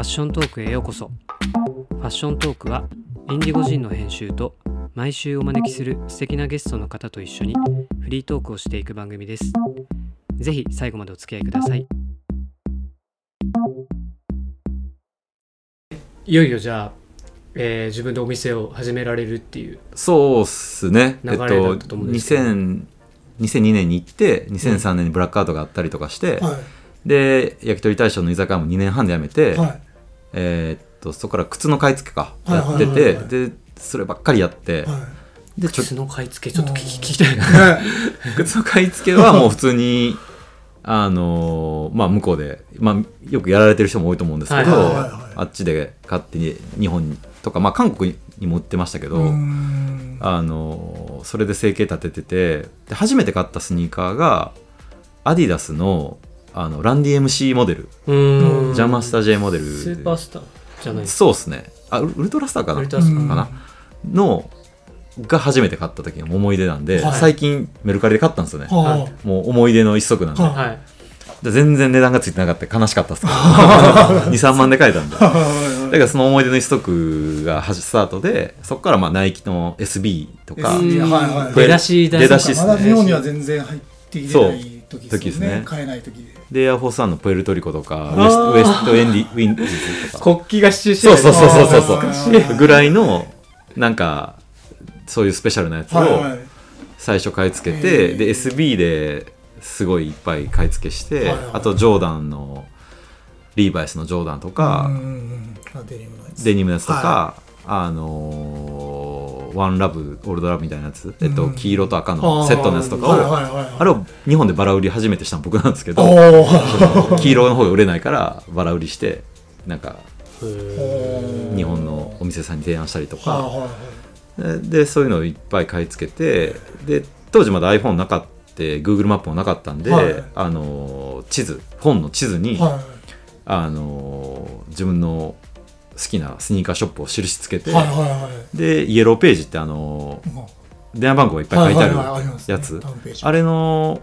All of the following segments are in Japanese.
ッショントークへようこそファッショントークはインディゴジンの編集と毎週お招きする素敵なゲストの方と一緒にフリートークをしていく番組ですぜひ最後までお付き合いくださいいよいよじゃあ、えー自分でお店を始められるっていうそうっすね。流れだったと思うんですけど2000 2002年に行って、2003年にブラックアウトがあったりとかして、はで、焼き鳥大将の居酒屋も2年半で辞めて、い。はい。えーっと、そこから靴の買い付けか、はいやってはいはい。はいて、で、そればっかりやって、はで、ちょ靴の買い付けちょっと聞き聞きたいな、靴の買い付けはもう普通に、あのーまあ向こうで、まあよくやられてる人も多いと思うんですけど、はいはいはいはい。あっちで買って日本とか、まあ韓国にも売ってましたけど。あのそれで生計立てててで初めて買ったスニーカーがアディダスのあのランディ MC モデル、ジャマスタ J モデル。スーパースターじゃない。ですそうですね。あウルウルトラスターかな？ウルトラスターかな。のが初めて買った時の思い出なんで、はい。最近メルカリで買ったんですよね、はもう思い出の一足なんで、ははい。で全然値段がついてなかった悲しかったですけど。23万で買えたんで。だからその思い出の一足がスタートでそこからまあナイキの SB とか。出だしだ出だしっすね。まだ日本には全然入ってきてない時そう。時ですねですよね。買えない時で。で、エアフォースワンのプエルトリコとか、ウエスウエストエンディウィンズとか、国旗が刺繍してそうそうそうそうそう。懐かしい。ぐらいの、なんか、そういうスペシャルなやつをはいはい。最初買い付けへて、ー。で、SB ですごいいっぱい買い付けして、はいはい。あとジョーダンの、リーバイスのジョーダンとか、デニムのやつ。とか、はあのーワンラブ、オールドラブみたいなやつ、えっと、うん。黄色と赤のセットのやつとかを。あれを日本でバラ売り初めてしたの僕なんですけど、黄色の方が売れないからバラ売りしてなんか日本のお店さんに提案したりとか。ででそういうのをいっぱい買い付けてで当時まだ iPhone なかった Google マップもなかったんで、はい。あの地図本の地図に、はあの自分の好きなスニーカーショップを印つけて、いはいはいはい。でイエローページってあのまあ。電話番号がいっぱい書いてあるやつ。あれの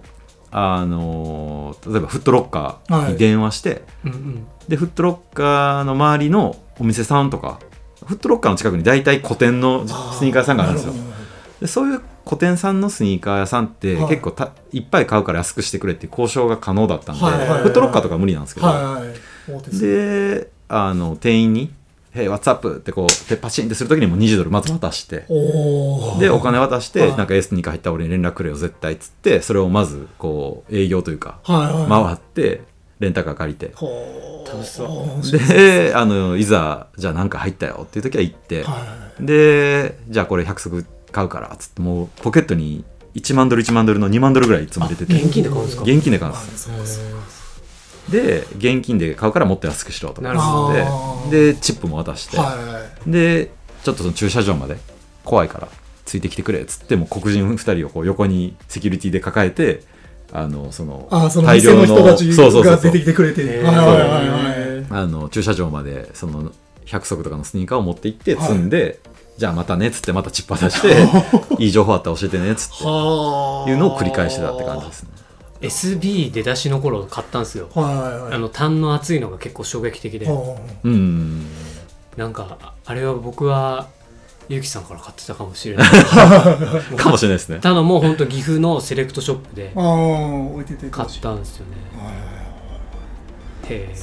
あの例えばフットロッカーに電話して、うんうん。でフットロッカーの周りのお店さんとかフットロッカーの近くに大体古典のスニーカー屋さんがあるんですよ。でそういう古典さんのスニーカー屋さんってはい結構たいっぱい買うから安くしてくれっていう交渉が可能だったんで、はいはいはい。フットロッカーとかは無理なんですけど、はいはい大手ですであの店員に「Hey, what's up?」ってこうでパチンってする時にもう20ドルまず渡して。でお金渡してはい。なんか S に入った俺に連絡くれよ絶対。っつってそれをまずこう営業というか回ってレンタカー借りて。楽しそう。であのいざじゃあなんか入ったよっていう時は行って、はでじゃあこれ100足買うからっつってもうポケットに1万ドル1万ドルの2万ドルぐらいいつも入れてて。現金で買うんですか？現金で買うんいですで現金で買うからもっと安くしろとなるほど。あー。ででチップも渡して、はいでちょっとその駐車場まで怖いからついてきてくれっつってもう黒人2人をこう横にセキュリティで抱えてあのそのあーその店の人たちそうそうそうそう。が出てきてくれて駐車場までその100足とかのスニーカーを持って行って積んで、じゃあまたねっつってまたチップ渡して いい情報あったら教えてねっつってはあ。いうのを繰り返してたって感じですね SB 出だしの頃買ったんですよ。はいはい。はいあの単の厚いのが結構衝撃的で。はうん。なんかあれは僕はゆうきさんから買ってたかもしれない。かもしれないですね。たのも本当岐阜のセレクトショップで買ったんですよね。へえ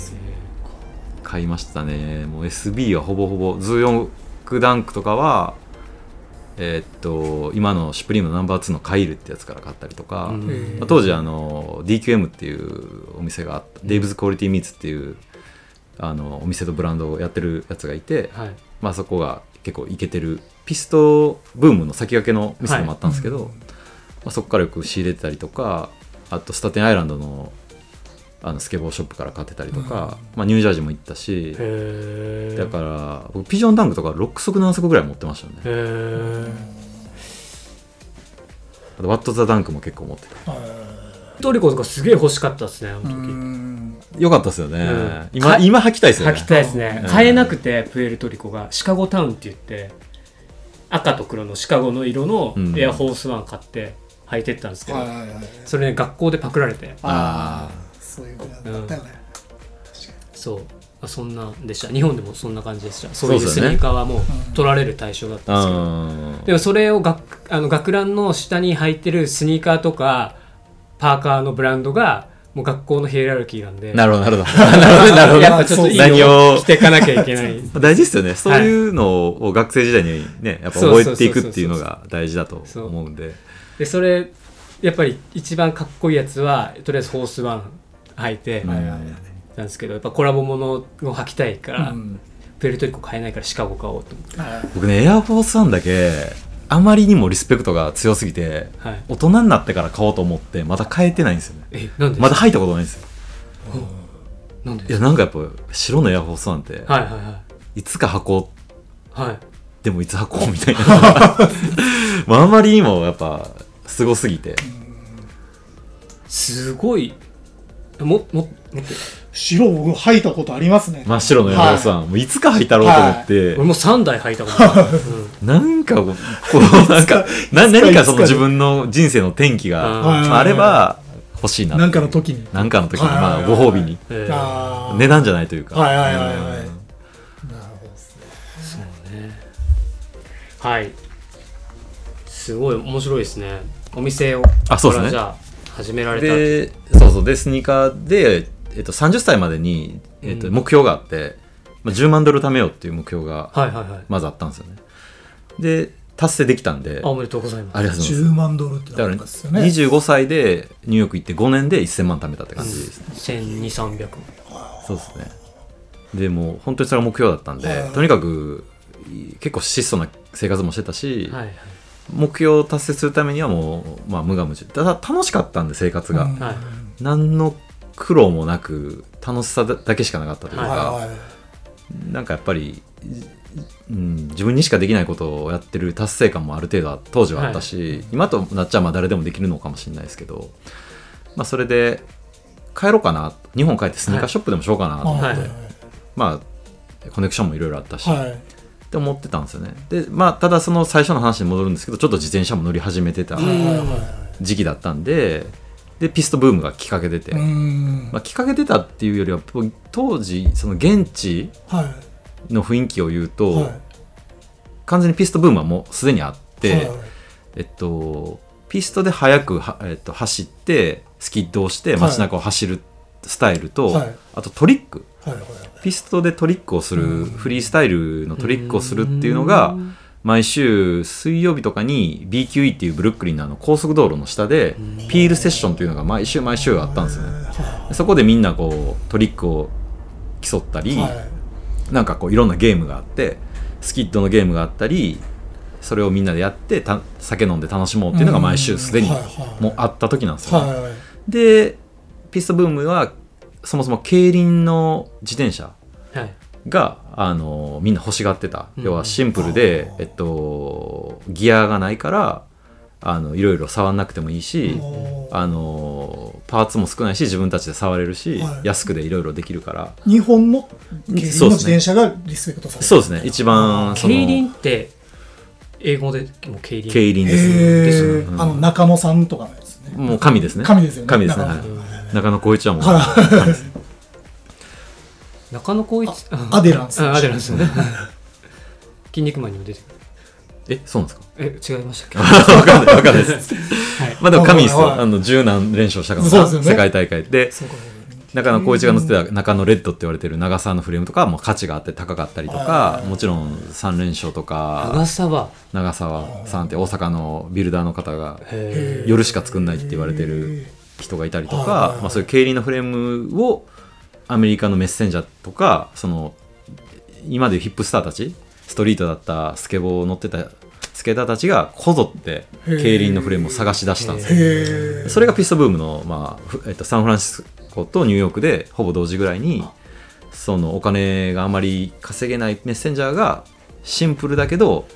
買いましたね。もう SB はほぼほぼズーヨンクダンクとかはえーっと今のシュプリームのナンバー2のカイルってやつから買ったりとか、まあ当時あの DQM っていうお店があった、デイブズクオリティミーツっていうあのお店とブランドをやってるやつがいて、はい。まあ、そこが結構イケてるピストブームの先駆けの店でもあったんですけど、はい。まあ、そこからよく仕入れてたりとかあとスタテンアイランドのあのスケボーショップから買ってたりとか、まあ、ニュージャージーも行ったし。へえだから僕ピジョンダンクとか6足7足ぐらい持ってましたね。へえあとワット・ザ・ダンクも結構持ってた。はいトリコとかすげえ欲しかったですねあのう時ん。よかったですよね、うん。今か今履きたいですよね。履きたいですね。うん。買えなくてプエルトリコが。シカゴタウンって言って赤と黒のシカゴの色のうん。エアフォースワン買って履いてったんですけど、それね学校でパクられて。あそういうぐらいだったよね。そう。あそんなでした。日本でもそんな感じでした。そういうスニーカーはもう取られる対象だったんですけど、あでもそれを学あの学ランの下に履いてるスニーカーとかパーカーのブランドがもう学校のヒエラルキーなんで。ーなるほどなるほど。なるほど なるほど。やっぱちょっといい何を？のを着ていかなきゃいけない。大事ですよね。そういうのを学生時代にねやっぱ覚えていくっていうのが大事だと思うんで。でそれやっぱり一番かっこいいやつはとりあえずフォースワン履いてうんはいはいはい。なんですけどやっぱコラボものを履きたいから、うん。プエルトリコ買えないからシカゴ買おうと思って、はい。僕ねエアフォースワンだけあまりにもリスペクトが強すぎてはい、大人になってから買おうと思ってまだ買えてないんですよねえなんでまだ履いたことないんですよ。なんでいやなんかやっぱ白のエアフォースワンってはいはいはい。いつか履こう。はい。でもいつ履こうみたいな。まああまりにもやっぱすごすぎて。すごいもも持って白僕履いたことありますね。真っ白のエアフォースワン、もういつか履いたろうと思って、俺も3台履いたことある、うん。なんかこうなんかな何かその自分の人生の転機が、あ、あれば欲しいななんかの時に。なんかの時に、はいまあ、ご褒美に。えー。値段じゃないというか、はいはいはいはい。うん。なるほどですねそうね。はい。すごい面白いですね。お店をあそうですね。じゃあ始められたでそうそう。でスニーカーで、えっと、30歳までに、えっと、うん。目標があって、まあ、10万ドル貯めようっていう目標がはいはいはい。まずあったんですよね。で達成できたんであおめでとうございます。ありがとうございます。10万ドルってなんですよね。25歳でニューヨーク行って5年で1000万貯めたって感じですね、1200300そうですね。でもう本当にそれが目標だったんで、はいとにかくい結構質素な生活もしてたし、はい目標を達成するためにはもう、まあ、無我夢中。ただ楽しかったんで生活が、うん。はい何の苦労もなく楽しさだけしかなかったというか、はいはい。なんかやっぱり、うん、自分にしかできないことをやってる達成感もある程度は当時はあったし、今となっちゃまあ誰でもできるのかもしれないですけど、まあ、それで帰ろうかな日本帰ってスニーカーショップでもしようかなと思って、はい。まあコネクションもいろいろあったし、はい。って思ってたんですよね。でまあただその最初の話に戻るんですけどちょっと自転車も乗り始めてたはいはいはい。時期だったんででピストブームがきっかけ出て、まあ、きっかけ出たっていうよりは当時その現地はい。の雰囲気を言うと、はい。完全にピストブームはもうすでにあって、はい。えっと、ピストで速くは、えっと、走ってスキッドをしてはい。街中を走るスタイルと、はい。あとトリック。はいはいピストでトリックをする、うん。フリースタイルのトリックをするっていうのが毎週水曜日とかに BQE っていうブルックリンのあの高速道路の下でピールセッションというのが毎週毎週あったんですよね。でそこでみんなこうトリックを競ったり、はい。なんかこういろんなゲームがあってスキッドのゲームがあったりそれをみんなでやってた酒飲んで楽しもうっていうのが毎週すでにもうあった時なんですよ、ね。はいはい。でピストブームはそもそも競輪の自転車はいがあのみんな欲しがってた、うん。要はシンプルで、えっと、ギアがないからあのいろいろ触んなくてもいいし、あのパーツも少ないし自分たちで触れるし、はい。安くでいろいろできるから。日本の競輪の自転車がリスペクトされてそうですね。一番そ競の輪って英語でもう競輪？競輪です、へですえうん。あの中野さんとかのやつね。もう神ですね。神ですよね。神ですね、はい中野浩一はもうは神です中野浩一アデランス。あアデランス。ね。筋肉マンにも出てくる。えそうなんですか？え違いましたっけ？わかんないわかんないです。はい。まあでも神ですよあの十何連勝したから世界大会で。中野浩一が乗ってた中野レッドって言われてる長沢のフレームとかはもう価値があって高かったりとはい。かもちろん3連勝とか長沢長澤さんって大阪のビルダーの方がへ夜しか作んないって言われてる人がいたりとかまあ、そういう競輪のフレームをアメリカのメッセンジャーとかその今でいうヒップスターたちストリートだったスケボーを乗ってたスケーターたちがこぞって競輪のフレームを探し出したんですよ。それがピストブームの、まあふえっと、サンフランシスコとニューヨークでほぼ同時ぐらいにそのお金があまり稼げないメッセンジャーがシンプルだけど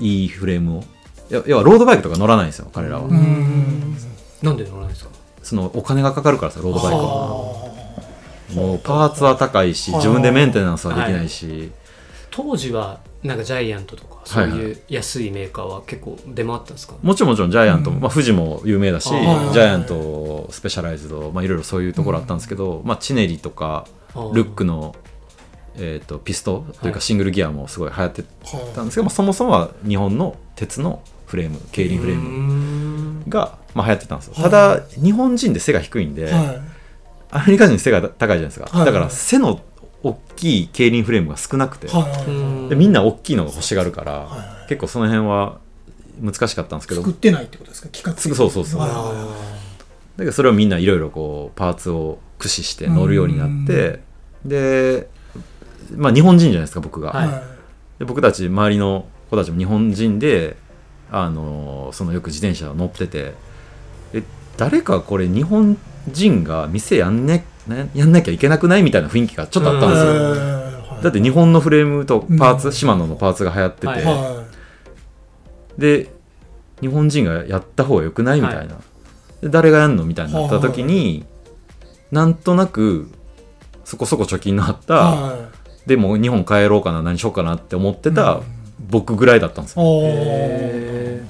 いいフレームをいや要はロードバイクとか乗らないんですよ彼らは、うん。なんで乗らないんですか？そのお金がかかるからさロードバイクは。はもうパーツは高いしはあ自分でメンテナンスはできないし、当時はなんかジャイアントとかそういう安いメーカーは結構出回ったんですか、もちろんもちろんジャイアントも、うん。まあ、富士も有名だしジャイアントスペシャライズド、まあ、いろいろそういうところあったんですけど、まあ、チネリとかルックの、えー、とピストというはいかシングルギアもすごい流行ってはたんですけど、まあ、そもそもは日本の鉄のフレーム競輪フレームん。が、まあ、流行ってたんですよ。はい。ただ日本人で背が低いんで、いはいアメリカ人背が高いじゃないですか、はいだから背の大きい競輪フレームが少なくて、でみんな大きいのが欲しがるから、結構その辺は難しかったんですけど。作ってないってことですか？企画そうそうそうはいはいはいだけどそれをみんないろいろこうパーツを駆使して乗るようになってで、まあ、日本人じゃないですか僕が、はいはいで僕たち周りの子たちも日本人であのそのよく自転車を乗ってて。え誰かこれ日本人が店やん,、ね、ねやんなきゃいけなくないみたいな雰囲気がちょっとあったんですよ、はい。だって日本のフレームとパーツ、うんシマノのパーツが流行ってて、はい。はで日本人がやった方がよくないみたいな、で誰がやんのみたいになった時に、なんとなくそこそこ貯金のあっいた、はでも日本帰ろうかな何しようかなって思っていた僕ぐらいだったんですよ、おー。へ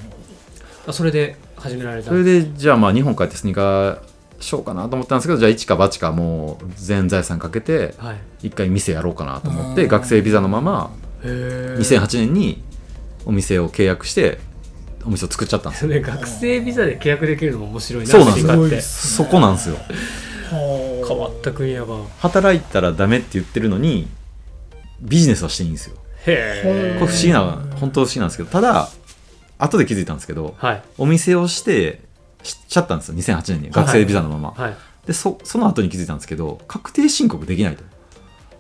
あそれで始められたそれでじゃあまあ日本帰ってスニーカーしようかなと思ったんですけどじゃあ一か八かもう全財産かけてはい。一回店やろうかなと思っうん。て学生ビザのままへえ2008年にお店を契約してお店を作っちゃったんですよ。それ学生ビザで契約できるのも面白いな。そうなんですよ。そこなんですよ。は あ変わった国やば働いたらダメって言ってるのにビジネスはしていいんですよ。へえこれ不思議な本当不思議なんですけどただ後で気づいたんですけどはい。お店をしてしちゃったんですよ2008年に学生ビザのまま、はい。でそその後に気づいたんですけど確定申告できないと。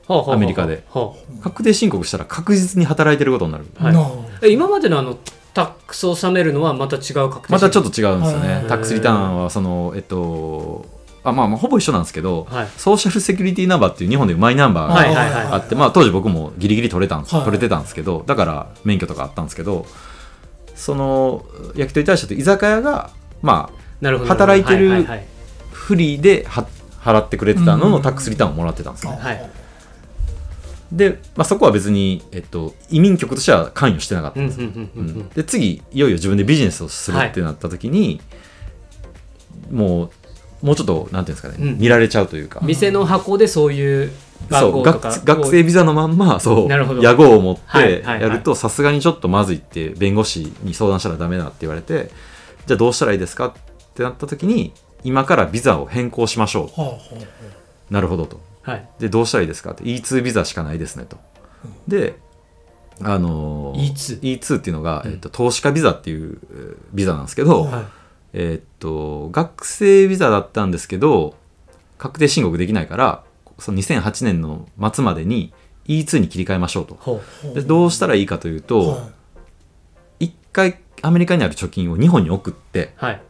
はあはあはあアメリカで。は確定申告したら確実に働いてることになるはい。今までのあのタックスを納めるのはまた違う確定またちょっとと違うんですよはい。ねタックスリターンはそのえっとあまあまあほぼ一緒なんですけど、はい。ソーシャルセキュリティナンバーっていう日本でいうマイナンバーがはいはいはいあって、まあ、当時僕もギリギリ取れたんです、はい。取れてたんですけどだから免許とかあったんですけどその焼き鳥大社という居酒屋がまあ働いてるはいはいはい。フリーでは払ってくれてたののタックスリターンをもらってたんですよ、はい。で、まあ、そこは別に、えっと、移民局としては関与してなかったうんですよ、で次いよいよ自分でビジネスをするってなった時に、もうもうちょっとなんていうんですかね、うん。見られちゃうというか、店の箱でそういう番そう号とか学学生ビザのまんまそう屋号を持っはいてはいはい。やるとさすがにちょっとまずいって弁護士に相談したらダメだって言われてじゃあどうしたらいいですか？ってなった時に今からビザを変更しましょう。はあはなるほどと。はい。でどうしたらいいですか？って E2 ビザしかないですねと。であのー E2 E2 っていうのが、えっと、投資家ビザっていうえービザなんですけど、はい。はいえっと学生ビザだったんですけど確定申告できないからその2008年の末までに E2 に切り替えましょうと。ほあでどうしたらいいかというと、は一回アメリカにある貯金を日本に送ってうはい。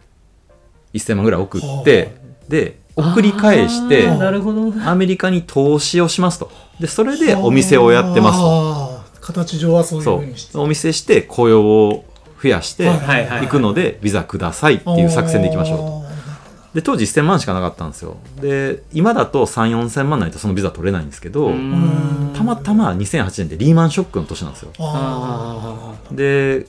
1000万ぐらい送ってで送り返してアメリカに投資をしますと。でそれでお店をやってますと。形上はそういうそふうにして。う。お店して雇用を増やして行くのでビザくださいっていう作戦でいきましょうと。うで当時1000万しかなかったんですよ。で今だと3 4 0 0 0万ないとそのビザ取れないんですけどたまたま2008年でリーマンショックの年なんですよ。あで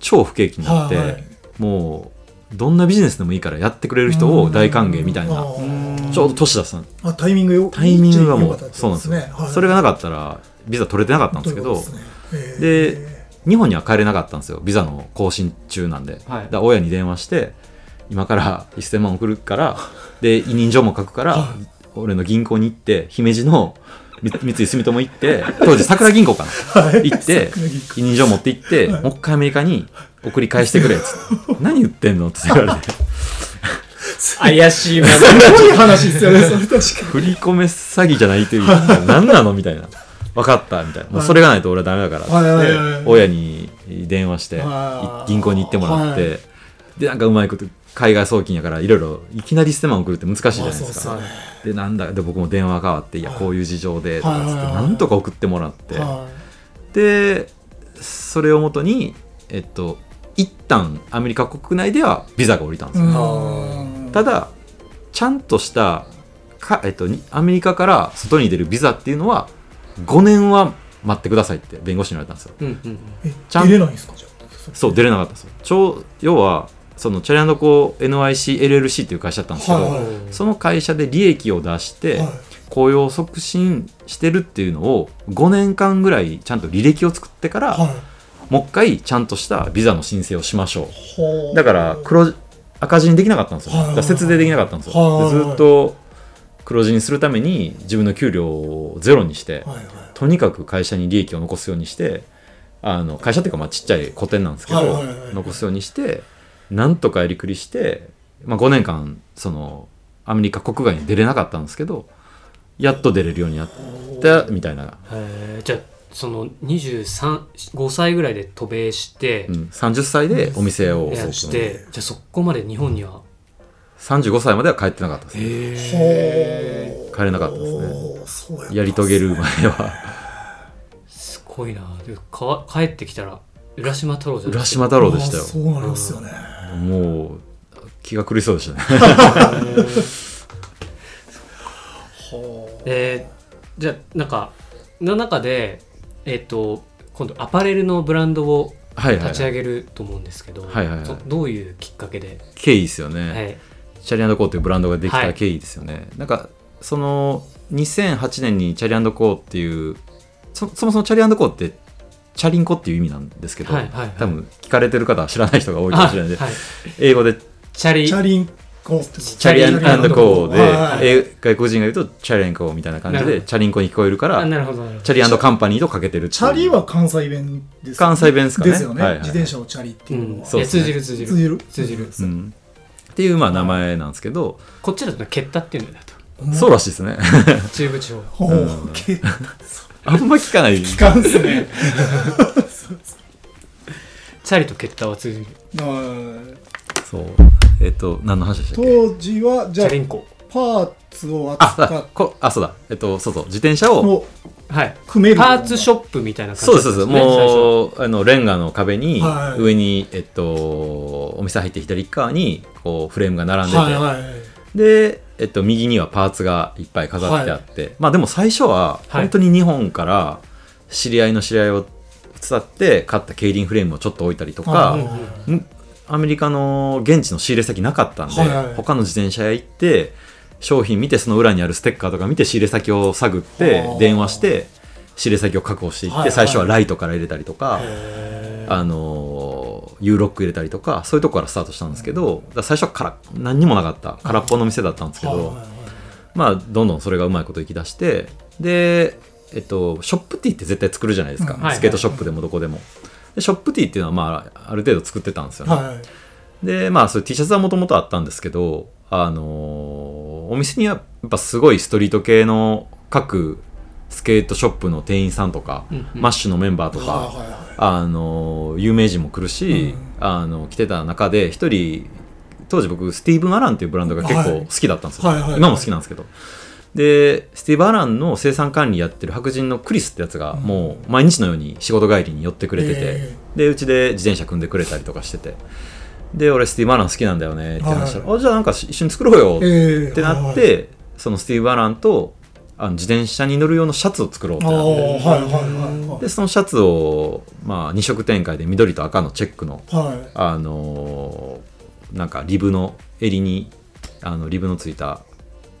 超不景気になって、はいはい。もうどんなビジネスでもいいからやってくれる人を大歓迎みたいなちょうど年だったんあタイミングよタイミングがもうそうなんですよ、それがなかったらビザ取れてなかったんですけどですね。へー。で日本には帰れなかったんですよ。ビザの更新中なんで、はい。だから親に電話して今から1000万送るからで委任状も書くから、は俺の銀行に行って姫路のみ三井住友行って当時桜銀行かな。はい。行って委任状持って行って、もう一回アメリカに送り返してくれっつって。何言ってんのって言われて。怪しいものすごい話ですよねそれ。確か振り込め詐欺じゃないというか何なのみたいな。分かったみたいな。もうそれがないと俺はダメだからって親に電話して銀行に行ってもらって、はい。でなんかうまいこと海外送金やからいろいろいきなり1000万送るって難しいじゃないですか、まあそうでなんだで僕も電話変わっていやはい。こういう事情でとかっつってなんとか送ってもらって、はでそれをもとにえっと一旦アメリカ国内ではビザが下りたんですよ、ただちゃんとしたか、えっと、にアメリカから外に出るビザっていうのは5年は待ってくださいって弁護士に言われたんですよ。うんうんえちゃん出れないんですか？じゃあそう出れなかったんですよ。ちょう要はそのチャリコ NICLLC っていう会社だったんですけど、はいはい。その会社で利益を出して、はい。雇用促進してるっていうのを5年間ぐらいちゃんと履歴を作ってから、はい。もう一回ちゃんとしたビザの申請をしましょう。だから黒赤字にできなかったんですよ、はい。節税できなかったんですよ、はい。ずっと黒字にするために自分の給料をゼロにして、はいはい。とにかく会社に利益を残すようにしてあの会社っていうかまあちっちゃい個店なんですけど、はいはいはいはい。残すようにしてなんとかやりくりして、まあ、5年間そのアメリカ国外に出れなかったんですけどやっと出れるようになったみたいな、へー。じゃあその235歳ぐらいで渡米してうん、30歳でお店をやしてじゃあそこまで日本には？35歳までは帰ってなかったですね。へほう帰れなかったですね。ね。やり遂げるまでは。すごいな。でか帰ってきたら浦島太郎じゃない浦島太郎でしたよ。そうなんですよねもう気が狂いそうでしたね。ほえーじゃあなんかの中でえっ、と今度アパレルのブランドをはいはい、立ち上げると思うんですけど、はいはいはい。そどういうきっかけで、経緯ですよね、はい、チャリコーっていうブランドができはいた経緯ですよね、なんかその2008年にチャリコーっていうそそもそもチャリコーってチャリンコっていう意味なんですけど、はいはいはい。多分聞かれてる方は知らない人が多いかもしれないんで、はい、英語でチャリ。チャリンコ。ってチャリアンコ。ーで、はい。え外国人が言うとチャリンコみたいな感じでチャリンコに聞こえるからあなるほどなるほど。チャリカンパニーとかけてるっていう。チャリは関西弁です関西弁ですかね。ですよね、はいはい自転車をチャリっていうのは、うですね通じる通じる。通じる。通じる。うん、っていうまあ名前なんですけど、こっちだとケッタっていうんだと。そうらしいですね。中部地方あんま聞かない。聞かんすね。チャリとケッタは通じるはいそう。えっ、と何の話でしたっけ？当時はじゃあチャリンコ。パーツをあ扱っあこあそうだ。えっとそうそう。自転車をもはい。組めるパーツショップみたいな感じそうですそうです。ねもうあのレンガの壁に、はい。上にえっとお店入って左側にこうフレームが並んでて、はいはい。で、えっと、右にはパーツがいっぱい飾ってあって、まあでも最初ははい。本当に日本から知り合いの知り合いを伝って買った競輪フレームをちょっと置いたりとか、はいむアメリカの現地の仕入れ先なかったんで、はいはい他の自転車屋行って商品見てその裏にあるステッカーとか見て仕入れ先を探って電話して仕入れ先を確保していって、はいはい。最初はライトから入れたりとか、へあのー、ユーロック入れたりとかそういうとこからスタートしたんですけど最初はから何にもなかった。空っぽの店だったんですけど、まあどんどんそれがうまいこといきだしてで、えっと、ショップティーって絶対作るじゃないですか、スケートショップでもどこでも。でショップティーっていうのは、まあ、ある程度作ってたんですよね。はいでまあそういう T シャツはもともとあったんですけど、あのーお店にはやっぱすごいストリート系の各スケートショップの店員さんとか、うんうん。マッシュのメンバーとか、はいはいはいあの有名人も来るし、うん。あの来てた中で一人当時僕スティーブン・アランっていうブランドが結構好きだったんですよ、はいはいはい。今も好きなんですけど。でスティーブン・アランの生産管理やってる白人のクリスってやつがうん。もう毎日のように仕事帰りに寄ってくれてて、えでうちで自転車組んでくれたりとかしてて。で俺スティーブン・アラン好きなんだよねって話。したら、はあじゃあなんか一緒に作ろうよええってなって、そのスティーブン・アランとあの自転車に乗る用のシャツを作ろうってああなってはいはい。でそのシャツを、まあ、2色展開で緑と赤のチェックの、はい。あのーなんかリブの襟にあのリブのついた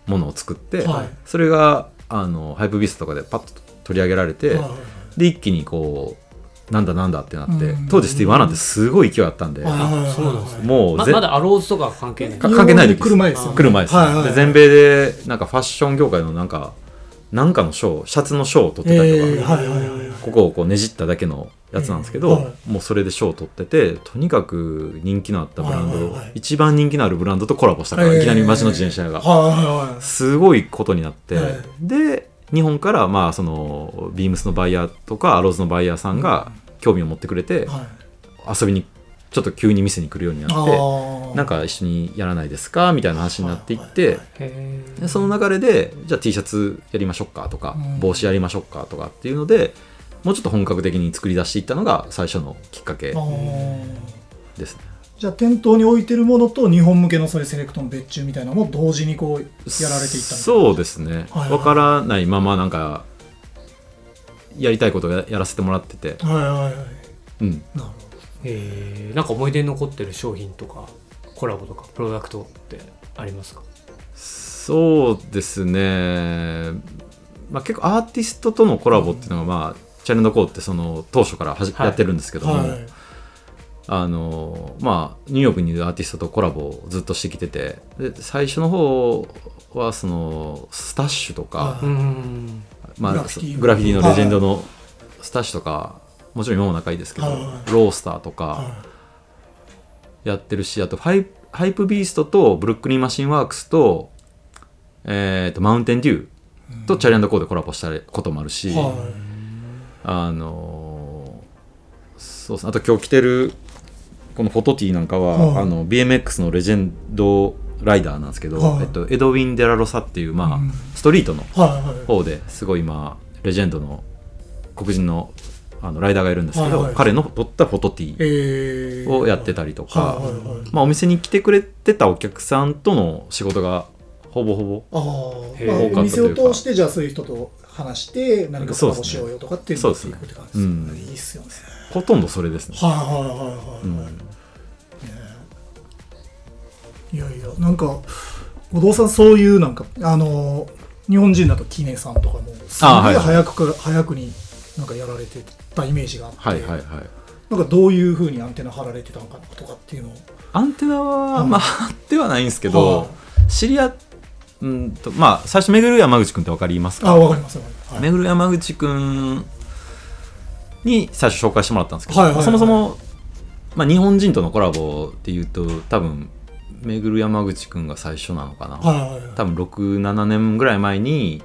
ものを作って、はい。それがあのハイプビストとかでパッと取り上げられて、はい。で一気にこうなんだなんだってなって、うん。当時スティーブン・アランってすごい勢いあったんで、もうぜまだアローズとかは関係ない。か関係ない時来る前です来る前です、はいはい。で全米でなんかファッション業界のなんかなんかの賞シャツの賞を取ってたりとか、ええはいはいはいはい。ここをこうねじっただけのやつなんですけど、うんはもうそれで賞を取っててとにかく人気のあったブランド、はいはいはい。一番人気のあるブランドとコラボしたから、えーいきなり街の自転車屋が、はいはいはいすごいことになって、はい。で日本からまあそのビームスのバイヤーとかアローズのバイヤーさんが興味を持ってくれて、はい。遊びにちょっと急に店に来るようになってなんか一緒にやらないですかみたいな話になっていって、へー。でその流れでじゃあ T シャツやりましょうかとか、うん。帽子やりましょうかとかっていうのでもうちょっと本格的に作り出していったのが最初のきっかけですね。じゃあ店頭に置いてるものと日本向けのそういうセレクトの別注みたいなのも同時にこうやられていったそうですね、はいはい。わからないままなんかやりたいことをややらせてもらってて、はいはいはい。うん、なるほえー、なんか思い出に残ってる商品とかコラボとかプロダクトってありますか？そうですね、まあ、結構アーティストとのコラボっていうのが、まあチャレンジコーってその当初からはじ、はい。やってるんですけども、どはい。あのまあ、ニューヨークにいるアーティストとコラボをずっとしてきててで最初の方はその Stash とか、まあ、グラフィティグラフィティのレジェンドの Stash とかもちろん今も仲いいですけど、はい。ロースターとかはやってるしあとハイ Hypebeast と Brooklyn Machine Works と,、えー、と Mountain Dew と CHARI&CO でコラボしたこともあるし、あのーそうですね。あと今日着てるこのフォトティーなんかは、はい。あの BMX のレジェンドライダーなんですけど、はい。えっと、エドウィン・デラロサっていう、まあうん。ストリートの方ですごい今レジェンドの黒人のあのライダーがいるんですけど、はいはい。彼の撮ったフォトティーえー。をやってたりとか、はいはいはい。まあ、お店に来てくれてたお客さんとの仕事がほぼほぼ多かお店ったというか。を通してじゃあそういう人と話して何かコラボしようよとかっていうのをっていくって感じですね。うん。いいっすよね。ほとんどそれですね。はいはいはいはい、はい。うん。いやいやなんか後藤さんそういうなんかあの日本人だとキネさんとかもすごいあはい。早くから、早くになんかやられてたイメージがあって、はいはいはい。なんかどういうふうにアンテナ張られてたのかとかっていうのを。アンテナは、うん。まあ張ってはないんですけはど、知り合っうんとまあ最初めぐる山口くんってわかりますか？あわかりますわかります、はい。めぐる山口くんに最初紹介してもらったんですけど、はいはいはい。そもそも、まあ、日本人とのコラボっていうと多分めぐる山口くんが最初なのかな、はいはいはい。多分67年ぐらい前に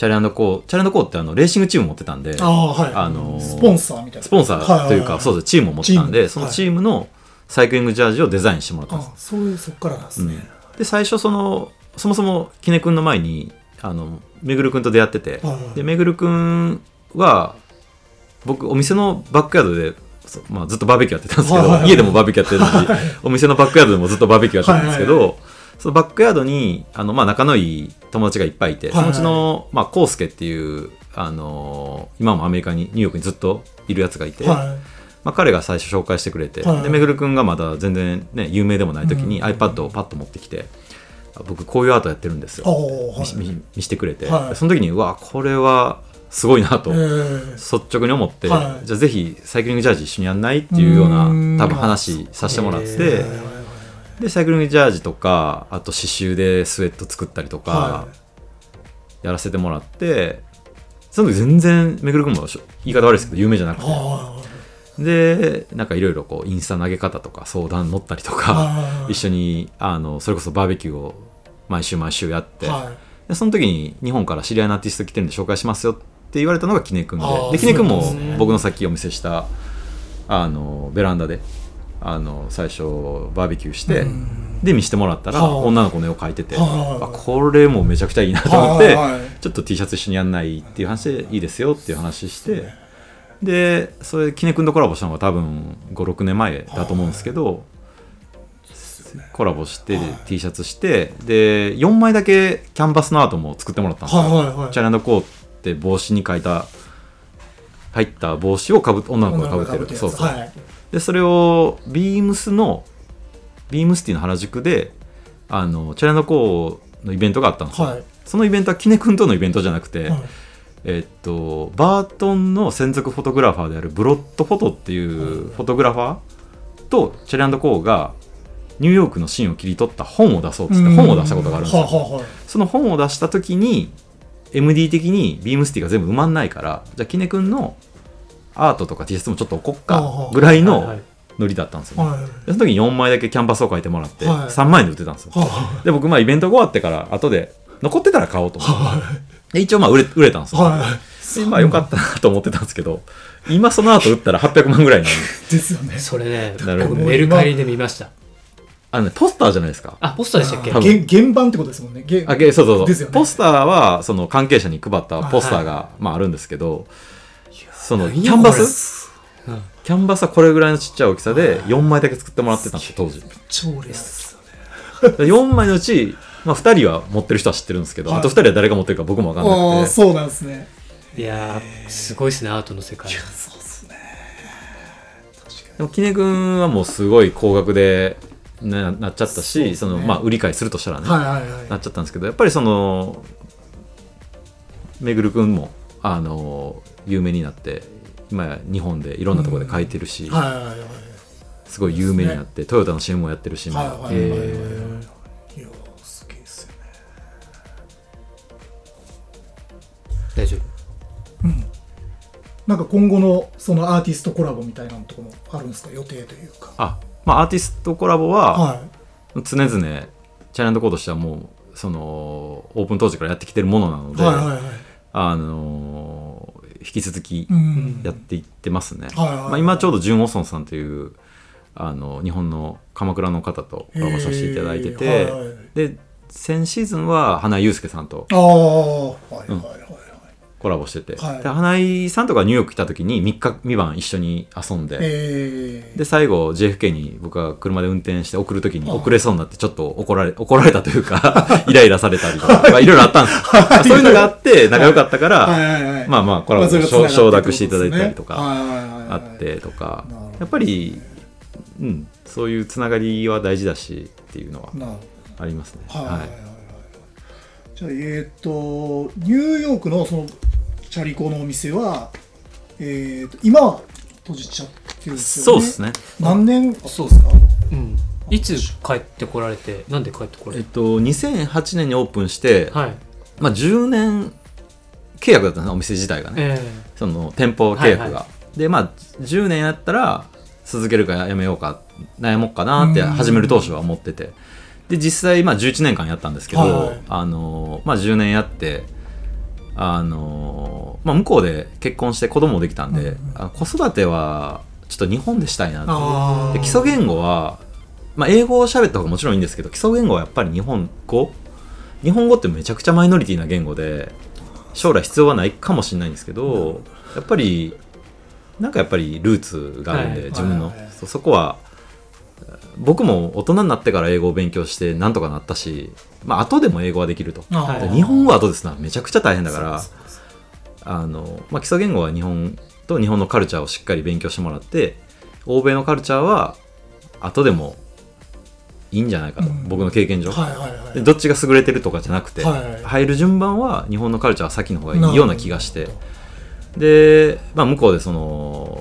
チャレコーチャレコーってあのレーシングチーム持ってたんでああはい、あのースポンサーみたいな。スポンサーというか、そうですチームを持ってたんで、そのチームのサイクリングジャージをデザインしてもらったんです。あそういうそっからなんですね、で最初そのそもそもきねくんの前にあのめぐるくんと出会ってて、はいはいでめぐるくんは僕お店のバックヤードで、そまあ、ずっとバーベキューやってたんですけど、はいはいはい。家でもバーベキューやってるし、お店のバックヤードでもずっとバーベキューやってたんですけど、はいはいそのバックヤードにあの、まあ、仲のいい友達がいっぱいいて、そのうちの、まあ、コウスケっていうあの今もアメリカにニューヨークにずっといるやつがいて、はい。まあ、彼が最初紹介してくれて、はい。でめぐるくんがまだ全然ね有名でもない時にうん。iPad をパッと持ってきて、あ僕こういうアートやってるんですよ、はい。見し見見してくれて、はい。その時にうわこれはすごいなとえー。率直に思って、はい。じゃあぜひサイクリングジャージ一緒にやんないっていうようなうん。多分話させてもらって、でサイクリングジャージとかあと刺繍でスウェット作ったりとかはやらせてもらって、その時全然めぐるくんも言い方悪いですけど有名じゃなくて、はでなんかいろいろこうインスタ投げ方とか相談乗ったりといか、はい。一緒にあのそれこそバーベキューを毎週毎週やって、はい。でその時に日本から知り合いのアーティスト来てるんで紹介しますよって言われたのがきねくんできねくんも僕のさっきお見せしたあのベランダであの最初バーベキューして、うん。で見せてもらったら、はあ女の子の絵を描いてて、はああこれもめちゃくちゃいいなと思って、ちょっと T シャツ一緒にやんないっていう話でいいですよっていう話してでそれきねくんとコラボしたのが多分56年前だと思うんですけど、コラボして、はい。T シャツしてで4枚だけキャンバスのアートも作ってもらったんですよ、はいはいはい。チャレンドコーって帽子に書いた入った帽子をかぶ女の子がかぶってるそうそう、はいでそれをビームスのビームスティの原宿であのチャレンドコーのイベントがあったんですよ、はい。そのイベントはキネ君とのイベントじゃなくて、はい。えっとバートンの専属フォトグラファーであるブロッドフォトっていうフォトグラファーとチェレンド・コーがニューヨークのシーンを切り取った本を出そうっつって本を出したことがあるんですよ、その本を出した時に MD 的にビームスティが全部埋まんないからじゃあキネ君のアートとか T シャツもちょっと置こっかぐらいのはい。はいノリだったんですよ、ね。はい。でその時に4枚だけキャンバスを書いてもらってはい。3万円で売ってたんですよ、はあで僕まあイベントが終わってから後で残ってたら買おうと思って。で一応まあ売れ売れたんですよ、はい。でまあよかったなと思ってたんですけど今その後売ったら800万ぐらいになるで。すよね。それねなるほど僕メルカリで見ました。あのねポスターじゃないですか。あポスターでしたっけ？多分。原原版ってことですもんね。原あげそうそうそう、ポスターはその関係者に配ったポスターが、まあ、あるんですけどそのキャンバス？うん。キャンバスはこれぐらいのちっちゃい大きさで4枚だけ作ってもらってたんですよ当時。超レアですよね4枚のうち、まあ、2人は持ってる人は知ってるんですけど、はい。あと2人は誰が持ってるか僕も分かんああなくて。そうなんですね。いやーすごいですねアートの世界。そうですね。確でもキネ君はもうすごい高額でななっちゃったしそ、ね。のまあ売り買いするとしたらね、はいはいはい。なっちゃったんですけどやっぱりそのめぐる君もあの有名になって今や日本でいろんなところで書いてるし、はいはいはいはい。すごい有名になって、トヨタの CM もやってるし今、はいはいはいはい。えいやすげえっすよね。大丈夫？なんか今後のそのアーティストコラボみたいなのとかもあるんですか？予定というか。あまあアーティストコラボはは常々チャイナンドコードとしてはもうそのオープン当時からやってきてるものなのいで、はいはいはい。あの引き続きうん。やっていってますね、まあ、今ちょうどジュン・オソンさんというあの日本の鎌倉の方とコラボさせていただいてて、で先シーズンは花井祐介さんとはいはいはい。はいコラボしてて、はい。で花井さんとかニューヨーク来た時に3日3晩一緒に遊んで、えで最後 JFK に僕は車で運転して送る時に遅れそうになってちょっと怒られ怒られたというか イライラされたりとか。まあいろいろあったんですよ。そういうのがあって仲良かったから、はいはいはいまあまあコラボ承諾していただいたりとかはいはいはいはいあってとか。やっぱり、うん、そういうつながりは大事だしっていうのはありますね。どはいはいはい。はい。じゃあえっ、とニューヨークのそのチャリコのお店はえっ、と今は閉じちゃってるんですよね。そうですね。何年？そうですか。うん。いつ帰ってこられてなんで帰ってこられ、えってと、2008年にオープンして、はい。まあ、10年契約だったんですお店自体がね、えその店舗契約が。はいはで、まあ、10年やったら続けるかやめようか悩もうかなってうん。始める当初は思ってて。で実際、まあ、11年間やったんですけど、はい。はいあのまあ、10年やってあの、まあ、向こうで結婚して子供もできたんで、うんあ子育てはちょっと日本でしたいなってあー。で基礎言語は、まあ、英語を喋った方がもちろんいいんですけど基礎言語はやっぱり日本語？日本語ってめちゃくちゃマイノリティな言語で将来必要はないかもしれないんですけどやっぱりなんかやっぱりルーツがあるんで、はい。自分の、はいはいそこは僕も大人になってから英語を勉強してなんとかなったしまあ後でも英語はできると。日本語は後ですな？めちゃくちゃ大変だからあの、まあ、基礎言語は日本と日本のカルチャーをしっかり勉強してもらって欧米のカルチャーは後でもいいんじゃないかと、うん。僕の経験上、はいはいはい。でどっちが優れてるとかじゃなくて、はいはい入る順番は日本のカルチャーは先の方がいいような気がして。で、まあ、向こうでその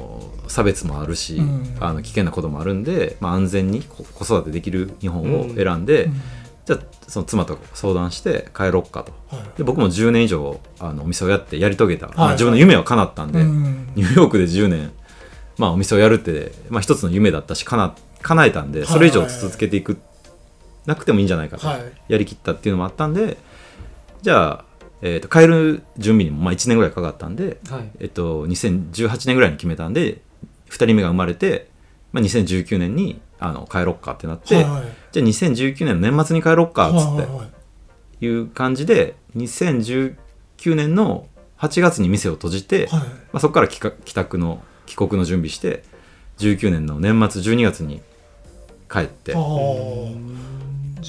差別もあるし、うん。あの危険なこともあるんで、まあ、安全に子子育てできる日本を選んで、うん。じゃあその妻と相談して帰ろっかと。はい。で僕も10年以上あのお店をやってやり遂げた、まあはい自分の夢は叶ったんで、うん。ニューヨークで10年、まあ、お店をやるって、まあ、一つの夢だったし叶叶えたんではい。それ以上続けていく、なくてもいいんじゃないかと、はい。やりきったっていうのもあったんでじゃあ、えーと帰る準備にもまあ1年ぐらいかかったんで、はい。えっと、2018年ぐらいに決めたんで2人目が生まれて、まあ、2019年にあの帰ろっかってなって、はいはい。じゃあ2019年の年末に帰ろっかっつって。はい。はいう感じで2019年の8月に店を閉じて、はい。まあ、そこから帰宅の帰国の準備して19年の年末12月に帰って。じ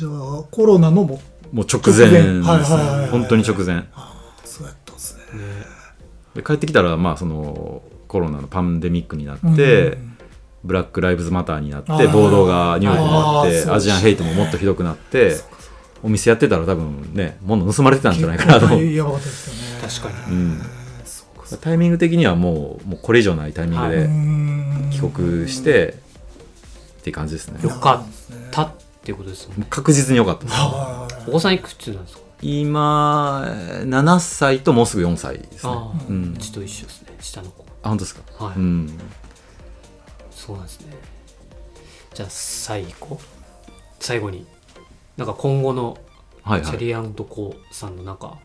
ゃあコロナのもう直前ですね。本当に直前。そうやったんですね。で帰ってきたらまあそのコロナのパンデミックになって、うん。ブラック・ライブズ・マターになって暴動がニューヨークになってアジアンヘイトももっとひどくなってお店やってたら多分ね物盗まれてたんじゃないかなと。結構やばかったですよね。確かに。うん。そうかタイミング的にはもうもうこれ以上ないタイミングうでん。帰国してっていう感じですね。よかった。っていうことですもんね。確実に良かった。ですお子さんいくつなんですか？今7歳ともうすぐ4歳ですね。ああ、ううんちと一緒ですね。下の子あ本当ですか？はい、うん。そうなんですね。じゃあ最後？最後になんか今後のはいはい。チャリアンドコさんのなんか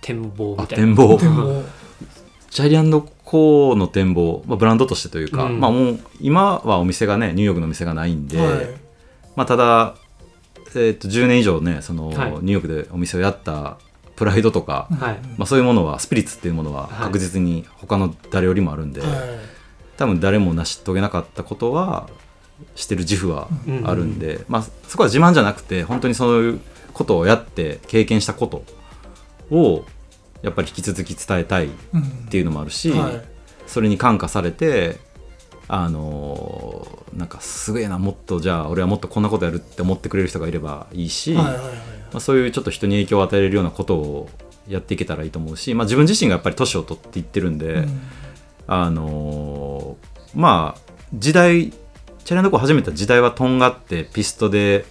展望あみたいな。展望。でも チャリアンドコーの展望、まあ、ブランドとしてというか、うん。まあもう今はお店がねニューヨークのお店がないんで、はい。まあただ、えー、と10年以上ねその、はい。ニューヨークでお店をやったプライドとか、はい。まあ、そういうものはスピリッツっていうものははい。確実に他の誰よりもあるんで、はい。多分誰も成し遂げなかったことはしてる自負はあるんで、まあ、そこは自慢じゃなくて本当にそういうことをやって経験したことをやっぱり引き続き伝えたいっうんていうのもあるし、はい。それに感化されてあのーなんかすげえなもっとじゃあ俺はもっとこんなことやるって思ってくれる人がいればいいし、はいはいはいまあ、そういうちょっと人に影響を与えれるようなことをやっていけたらいいと思うし、まあ、自分自身がやっぱり年を取っていってるんで、うん。あのーまあ時代チャリアンドコー始めた時代はとんがってピストで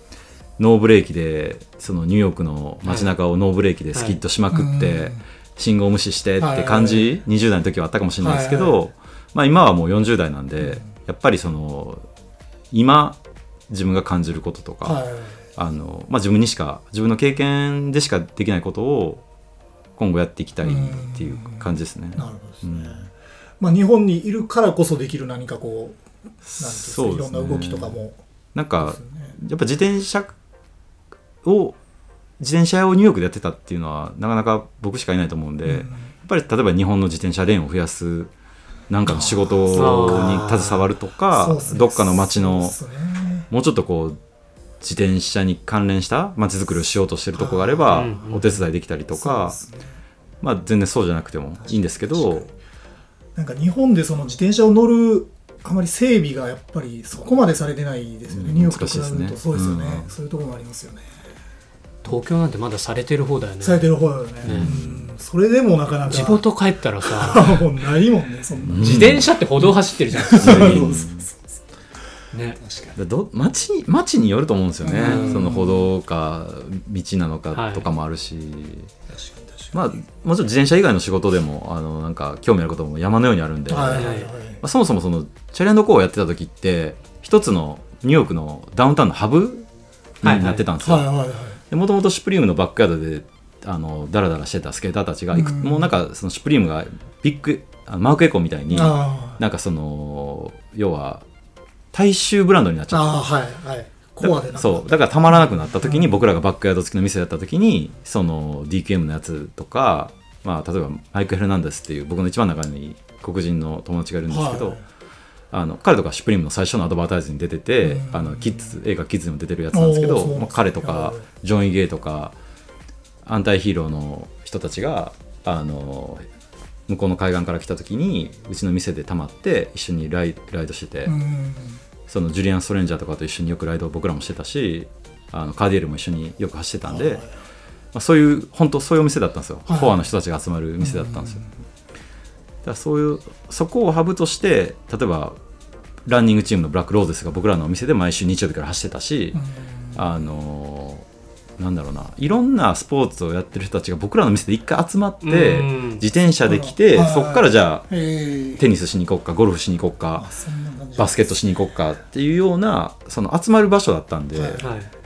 ノーブレーキでそのニューヨークの街中をノーブレーキでスキッとしまくって、うん。信号無視してって感じ、はいはい20代の時はあったかもしれないですけど、まあ、今はもう40代なんで、やっぱりその今自分が感じることとか、はいあのまあ、自分にしか自分の経験でしかできないことを今後やっていきたいっていう感じですね。なるほどですね、うん。まあ、日本にいるからこそできる何かこうなんかいろんな動きとかも。なんかやっぱ自転車を自転車屋をニューヨークでやってたっていうのはなかなか僕しかいないと思うんで、うん。やっぱり例えば日本の自転車レーンを増やすなんかの仕事に携わるとかどっかの街のもうちょっとこう自転車に関連した街づくりをしようとしてるとこがあればお手伝いできたりとか、まあ、全然そうじゃなくてもいいんですけど。なんか日本でその自転車を乗るあまり整備がやっぱりそこまでされてないですよね、うんニューヨークと比べると。難しいですね。そうですよね、うん。そういうところもありますよね、東京なんてまだされてる方だよね。されてる方だよね、ねうん。それでもなかなか。地元帰ったらさ。もうないもんねそんな、うん自転車って歩道走ってるじゃん、そうそうそうね。確かに。でど街に街によると思うんですよね、うん。その歩道か道なのはい。かとかもあるし、確かに確まあもちろん自転車以外の仕事でもあのなんか興味あることも山のようにあるんで、はいはいはい。まあ、そもそもそのチャリアンドコーをやってた時って一つのニューヨークのダウンタウンのハブになってたんですよ、はいはいはい。もともとシュプリームのバックヤードであのダラダラしてたスケーターたちがいく、うん。もうなんかそのシュプリームがビッグマークエコーみたいにあなんかその要は大衆ブランドになっちゃった。あはいはい。コアでそう。だからたまらなくなった時に僕らがバックヤード付きの店だった時にその DQM のやつとか、まあ、例えばマイク・ヘルナンデスっていう僕の一番中に黒人の友達がいるんですけど、はい。あの彼とかシュプリームの最初のアドバタイズに出てて、うん。あのキッズ映画「キッズ」にも出てるやつなんですけどまあ、彼とかはい。ジョン・イ・ゲイとかアンタイヒーローの人たちがあの向こうの海岸から来た時にうちの店でたまって一緒にライライドしてて。うんそのジュリアン・ストレンジャーとかと一緒によくライドを僕らもしてたしあのカーディエルも一緒によく走ってたんで、はい。まあ、そういう本当そういうお店だったんですよ、はい。コアの人たちが集まる店だったんですよ、だからそういうそこをハブとして例えばランニングチームのブラックローゼスが僕らのお店で毎週日曜日から走ってたし、あのなんだろうな。いろんなスポーツをやってる人たちが僕らの店で一回集まってうん。自転車で来てはい。そこからじゃあええ。テニスしに行こうかゴルフしに行こうかバスケットしに行こうかっていうようなその集まる場所だったんで、はい。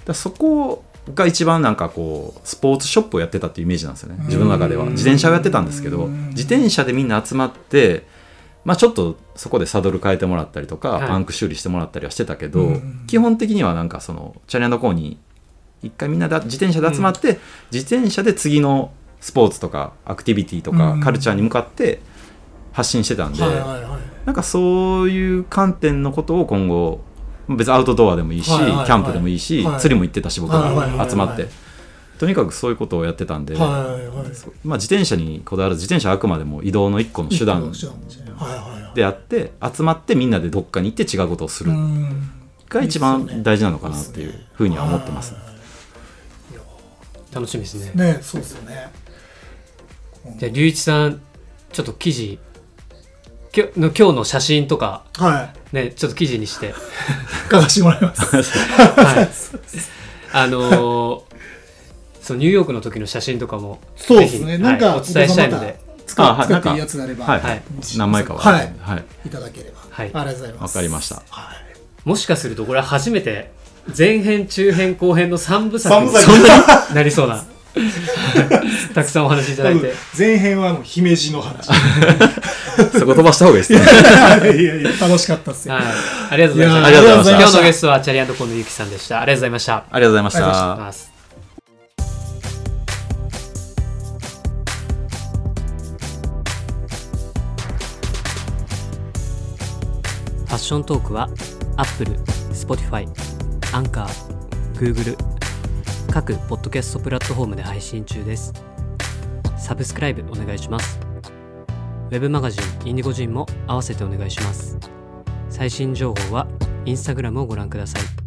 だそこが一番なんかこうスポーツショップをやってたっていうイメージなんですよね。自分の中では。うん自転車をやってたんですけどうん。自転車でみんな集まってまあちょっとそこでサドル変えてもらったりとか、はい。パンク修理してもらったりはしてたけど、うん。基本的にはなんかそのチャリアンドコーに一回みんなで自転車で集まって、自転車で次のスポーツとかアクティビティとかうん。カルチャーに向かって発信してたんで、なんかそういう観点のことを今後別にアウトドアでもいいし、キャンプでもいいし、はい。釣りも行ってたし僕はいはいはいはい。ら集まって、とにかくそういうことをやってたんで、まあ、自転車にこだわらず自転車はあくまでも移動の一個の手段であって集まってみんなでどっかに行って違うことをする。うん。が一番大事なのかなっていうふうには思ってます。楽しみですね。ねそうですよね。じゃあ龍一さんちょっと記事きょの今日の写真とかはい。ねちょっと記事にして。書かせてもらいます。はい。あのーそうニューヨークの時の写真とかもそうですぜひねなんかはいお伝えしたいので。使使っていいやつがあればはいはい。何枚かは、はい。はい、いただければ。はい。ありがとうございます。わかりました。はい。もしかするとこれは初めて前編中編後編の3部作に三部作。そんなになりそうな。たくさんお話しいただいて。前編はもう姫路の話。そこ飛ばした方がいいですね。いやいや楽しかったっすよ。はい。ありがとうございました。ありがとうございました。今日のゲストはチャリアンドコンのゆきさんでした。ありがとうございました。ありがとうございました。ますファッショントークは Apple、Spotify、Anchor、Google 各ポッドキャストプラットフォームで配信中です。サブスクライブお願いします。ウェブマガジンインディゴジンも合わせてお願いします。最新情報はインスタグラムをご覧ください。